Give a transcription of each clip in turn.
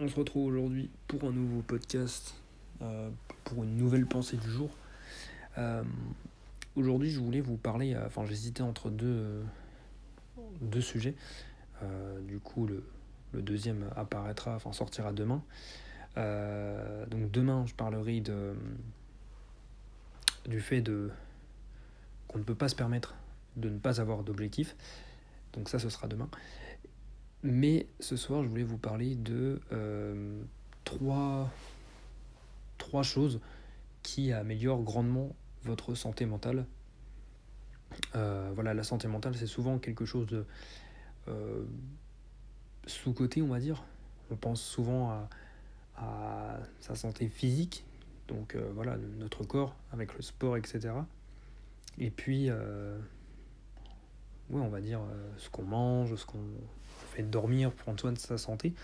on se retrouve aujourd'hui pour un nouveau podcast, euh, pour une nouvelle pensée du jour. Euh, aujourd'hui, je voulais vous parler, euh, enfin j'hésitais entre deux, deux sujets. du coup, le, le, deuxième apparaîtra, enfin sortira demain. donc demain, je parlerai de, du fait de qu'on ne peut pas se permettre de ne pas avoir d'objectif. Donc ça, ce sera demain. Mais ce soir, je voulais vous parler de euh, trois, trois choses qui améliorent grandement votre santé mentale. Euh, voilà, la santé mentale, c'est souvent quelque chose de euh, sous-côté, on va dire. On pense souvent à, à sa santé physique, donc voilà, notre corps avec le sport, etc. Et puis, ouais, on va dire ce qu'on mange, ce qu'on fait dormir, prendre soin de sa santé,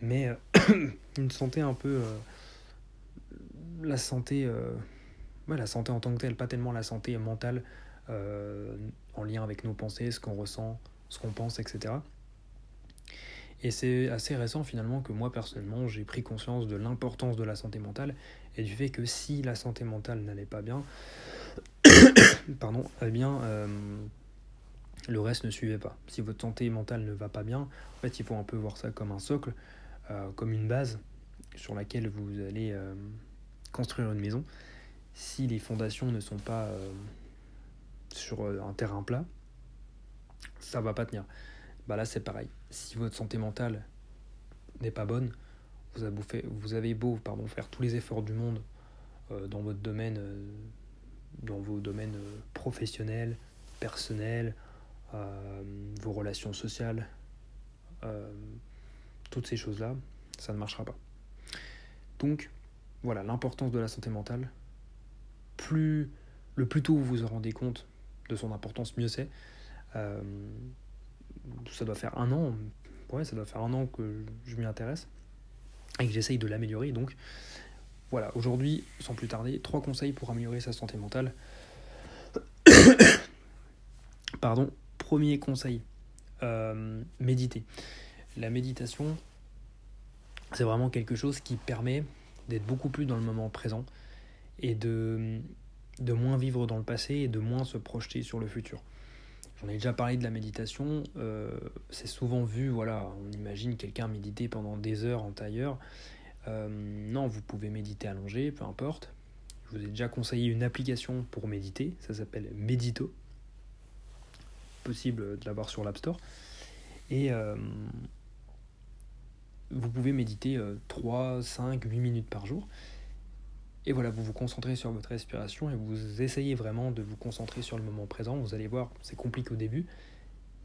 mais euh, une santé un peu. Euh, la santé. Euh, la santé en tant que telle, pas tellement la santé mentale en lien avec nos pensées, ce qu'on ressent, ce qu'on pense, etc. Et c'est assez récent finalement que moi personnellement j'ai pris conscience de l'importance de la santé mentale et du fait que si la santé mentale n'allait pas bien, pardon, eh bien le reste ne suivait pas. Si votre santé mentale ne va pas bien, en fait, il faut un peu voir ça comme un socle, euh, comme une base sur laquelle vous allez euh, construire une maison. Si les fondations ne sont pas euh, sur un terrain plat, ça va pas tenir. Bah là, c'est pareil. Si votre santé mentale n'est pas bonne, vous avez, beau, faire tous les efforts du monde dans votre domaine, dans vos domaines professionnels, personnels, vos relations sociales, euh, toutes ces choses-là, ça ne marchera pas. Donc, voilà, l'importance de la santé mentale. Plus, le plus tôt vous vous en rendez compte de son importance, mieux c'est. Euh, ça doit faire un an, ouais, ça doit faire un an que je m'y intéresse et que j'essaye de l'améliorer. Donc, voilà, aujourd'hui, sans plus tarder, trois conseils pour améliorer sa santé mentale. Pardon, Premier conseil, euh, méditer. La méditation, c'est vraiment quelque chose qui permet d'être beaucoup plus dans le moment présent et de, moins vivre dans le passé et de moins se projeter sur le futur. J'en ai déjà parlé de la méditation, euh, c'est souvent vu, voilà, on imagine quelqu'un méditer pendant des heures en tailleur. Euh, non, vous pouvez méditer allongé, peu importe. Je vous ai déjà conseillé une application pour méditer, ça s'appelle Medito, possible de l'avoir sur l'App Store. Et euh, vous pouvez méditer 3, 5, 8 minutes par jour. Et voilà, vous vous concentrez sur votre respiration et vous essayez vraiment de vous concentrer sur le moment présent. Vous allez voir, c'est compliqué au début,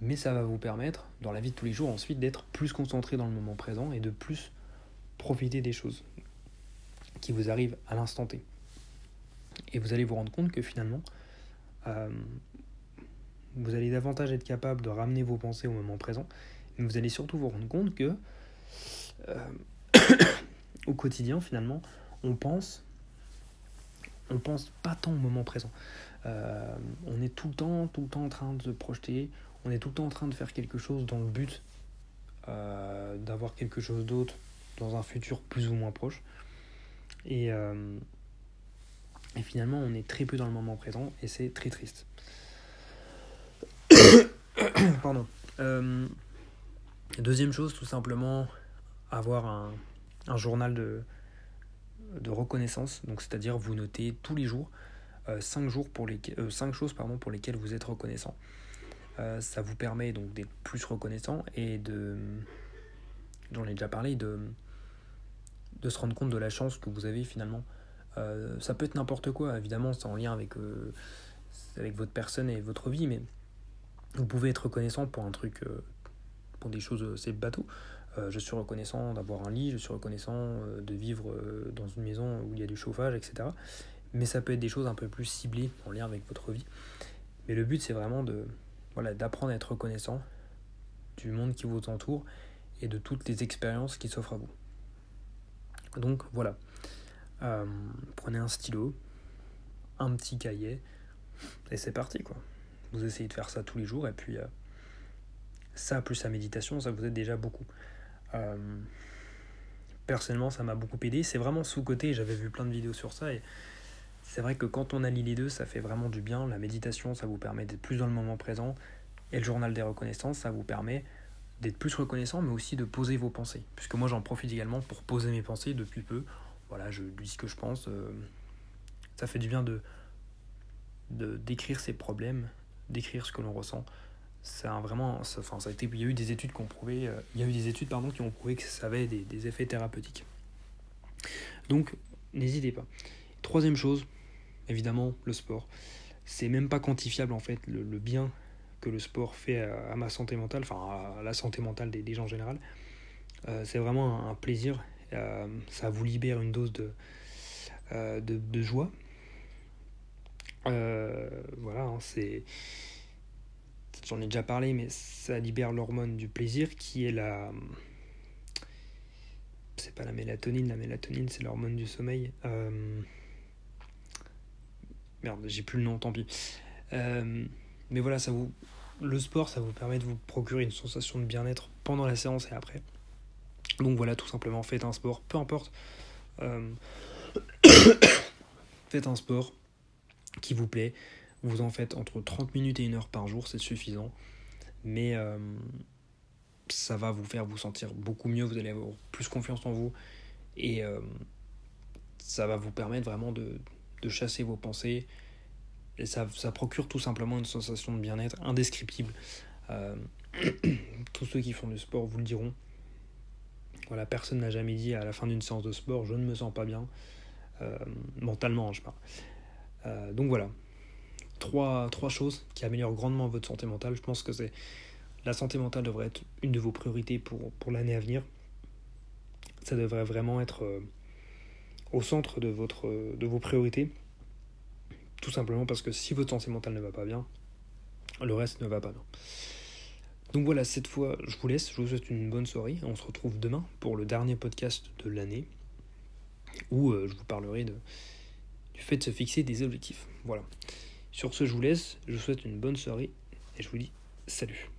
mais ça va vous permettre, dans la vie de tous les jours, ensuite d'être plus concentré dans le moment présent et de plus profiter des choses qui vous arrivent à l'instant T. Et vous allez vous rendre compte que finalement, euh, vous allez davantage être capable de ramener vos pensées au moment présent, mais vous allez surtout vous rendre compte que euh, au quotidien, finalement, on pense, on pense pas tant au moment présent. Euh, on est tout le temps, tout le temps en train de se projeter, on est tout le temps en train de faire quelque chose dans le but euh, d'avoir quelque chose d'autre dans un futur plus ou moins proche. Et, et finalement, on est très peu dans le moment présent et c'est très triste. Pardon. Euh, deuxième chose, tout simplement, avoir un, journal de, reconnaissance. Donc, c'est-à-dire vous notez tous les jours 5 euh, jours pour les, euh, choses pardon, pour lesquelles vous êtes reconnaissant. ça vous permet donc d'être plus reconnaissant et de, j'en ai déjà parlé, de, de se rendre compte de la chance que vous avez finalement. ça peut être n'importe quoi, évidemment, c'est en lien avec, avec votre personne et votre vie, mais vous pouvez être reconnaissant pour un truc, euh, pour des choses, euh, c'est bateau. Euh, je suis reconnaissant d'avoir un lit, je suis reconnaissant de vivre dans une maison où il y a du chauffage, etc. Mais ça peut être des choses un peu plus ciblées en lien avec votre vie. Mais le but, c'est vraiment de voilà, d'apprendre à être reconnaissant du monde qui vous entoure et de toutes les expériences qui s'offrent à vous. Donc voilà, prenez un stylo, un petit cahier, et c'est parti quoi. Vous essayez de faire ça tous les jours et puis euh, ça plus la méditation, ça vous aide déjà beaucoup. Euh, personnellement, ça m'a beaucoup aidé. C'est vraiment sous-côté, j'avais vu plein de vidéos sur ça. Et c'est vrai que quand on allie les deux, ça fait vraiment du bien. La méditation, ça vous permet d'être plus dans le moment présent. Et le journal des reconnaissances, ça vous permet d'être plus reconnaissant, mais aussi de poser vos pensées. Puisque moi, j'en profite également pour poser mes pensées depuis peu. Voilà, je dis ce que je pense. Euh, ça fait du bien de d'écrire ses problèmes, d'écrire ce que l'on ressent. C'est vraiment, enfin, ça a été, il y a eu des études qui ont prouvé, euh, il y a eu des études pardon qui ont prouvé que ça avait des, effets thérapeutiques. Donc, n'hésitez pas. Troisième chose, évidemment, le sport. C'est même pas quantifiable en fait le, bien que le sport fait à, ma santé mentale, enfin à la santé mentale des, gens en général. Euh, c'est vraiment un, plaisir. Euh, ça vous libère une dose de, de, joie. Voilà, hein, c'est. J'en ai déjà parlé, mais ça libère l'hormone du plaisir qui est la. C'est pas la mélatonine, la mélatonine c'est l'hormone du sommeil. Merde, j'ai plus le nom, tant pis. Mais voilà, ça vous, le sport, ça vous permet de vous procurer une sensation de bien-être pendant la séance et après. Donc voilà, tout simplement, faites un sport, peu importe. Euh, faites un sport qui vous plaît. Vous en faites entre 30 minutes et 1 heure par jour, c'est suffisant. Mais euh, ça va vous faire vous sentir beaucoup mieux, vous allez avoir plus confiance en vous. Et euh, ça va vous permettre vraiment de, de chasser vos pensées, ça, ça, procure tout simplement une sensation de bien-être indescriptible. Euh, tous ceux qui font du sport vous le diront. Voilà, personne n'a jamais dit à la fin d'une séance de sport je ne me sens pas bien. Mentalement, hein, je parle. Euh, donc voilà. Trois, trois choses qui améliorent grandement votre santé mentale. Je pense que c'est la santé mentale devrait être une de vos priorités pour, pour l'année à venir. Ça devrait vraiment être au centre de, votre, de vos priorités. Tout simplement parce que si votre santé mentale ne va pas bien, le reste ne va pas bien. Donc voilà, cette fois, je vous laisse, je vous souhaite une bonne soirée. On se retrouve demain pour le dernier podcast de l'année, où euh, je vous parlerai de, du fait de se fixer des objectifs. Voilà. Sur ce, je vous laisse, je vous souhaite une bonne soirée, et je vous dis salut.